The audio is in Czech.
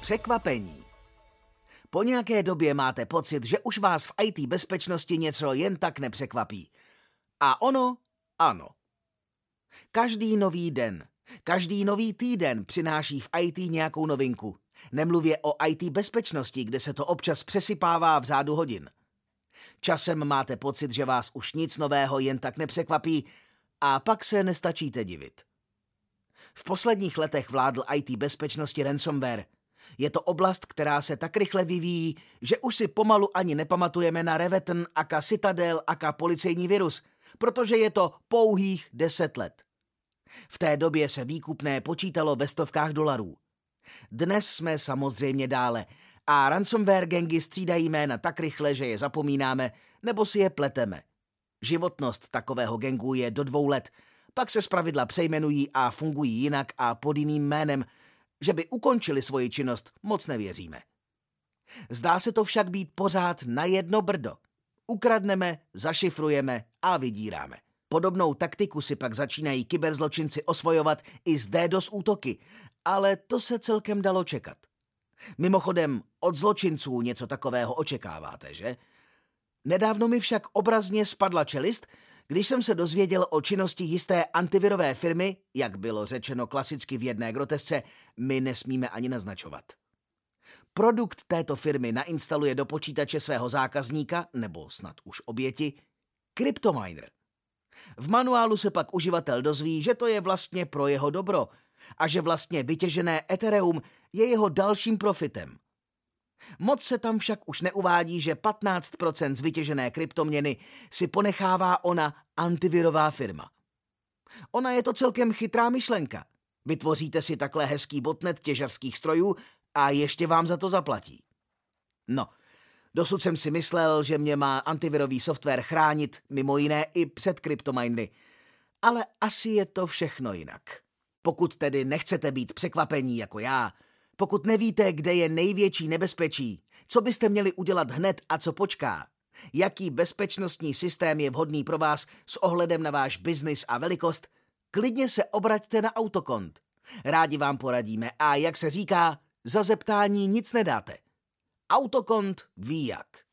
Překvapení. Po nějaké době máte pocit, že už vás v IT bezpečnosti něco jen tak nepřekvapí. A ono, ano. Každý nový den, každý nový týden přináší v IT nějakou novinku. Nemluvě o IT bezpečnosti, kde se to občas přesypává v řádu hodin. Časem máte pocit, že vás už nic nového jen tak nepřekvapí a pak se nestačíte divit. V posledních letech vládl IT bezpečnosti ransomware. Je to oblast, která se tak rychle vyvíjí, že už si pomalu ani nepamatujeme na Revetten, aka Citadel, aka policejní virus, protože je to pouhých deset let. V té době se výkupné počítalo ve stovkách dolarů. Dnes jsme samozřejmě dále a ransomware gangy střídají jména tak rychle, že je zapomínáme nebo si je pleteme. Životnost takového gengu je do dvou let, pak se zpravidla přejmenují a fungují jinak a pod jiným jménem, že by ukončili svoji činnost, moc nevěříme. Zdá se to však být pořád na jedno brdo. Ukradneme, zašifrujeme a vydíráme. Podobnou taktiku si pak začínají kyberzločinci osvojovat i z DDoS útoky, ale to se celkem dalo čekat. Mimochodem, od zločinců něco takového očekáváte, že? Nedávno mi však obrazně spadla čelist, když jsem se dozvěděl o činnosti jisté antivirové firmy, jak bylo řečeno klasicky v jedné grotesce, my nesmíme ani naznačovat. Produkt této firmy nainstaluje do počítače svého zákazníka, nebo snad už oběti, CryptoMiner. V manuálu se pak uživatel dozví, že to je vlastně pro jeho dobro a že vlastně vytěžené Ethereum je jeho dalším profitem. Moc se tam však už neuvádí, že 15% z vytěžené kryptoměny si ponechává ona antivirová firma. Ona je to celkem chytrá myšlenka. Vytvoříte si takhle hezký botnet těžarských strojů a ještě vám za to zaplatí. No, dosud jsem si myslel, že mě má antivirový software chránit mimo jiné i před kryptominery. Ale asi je to všechno jinak. Pokud tedy nechcete být překvapení jako já, pokud nevíte, kde je největší nebezpečí, co byste měli udělat hned a co počká, jaký bezpečnostní systém je vhodný pro vás s ohledem na váš biznis a velikost, klidně se obraťte na autokont. Rádi vám poradíme a jak se říká, za zeptání nic nedáte. Autokont ví jak.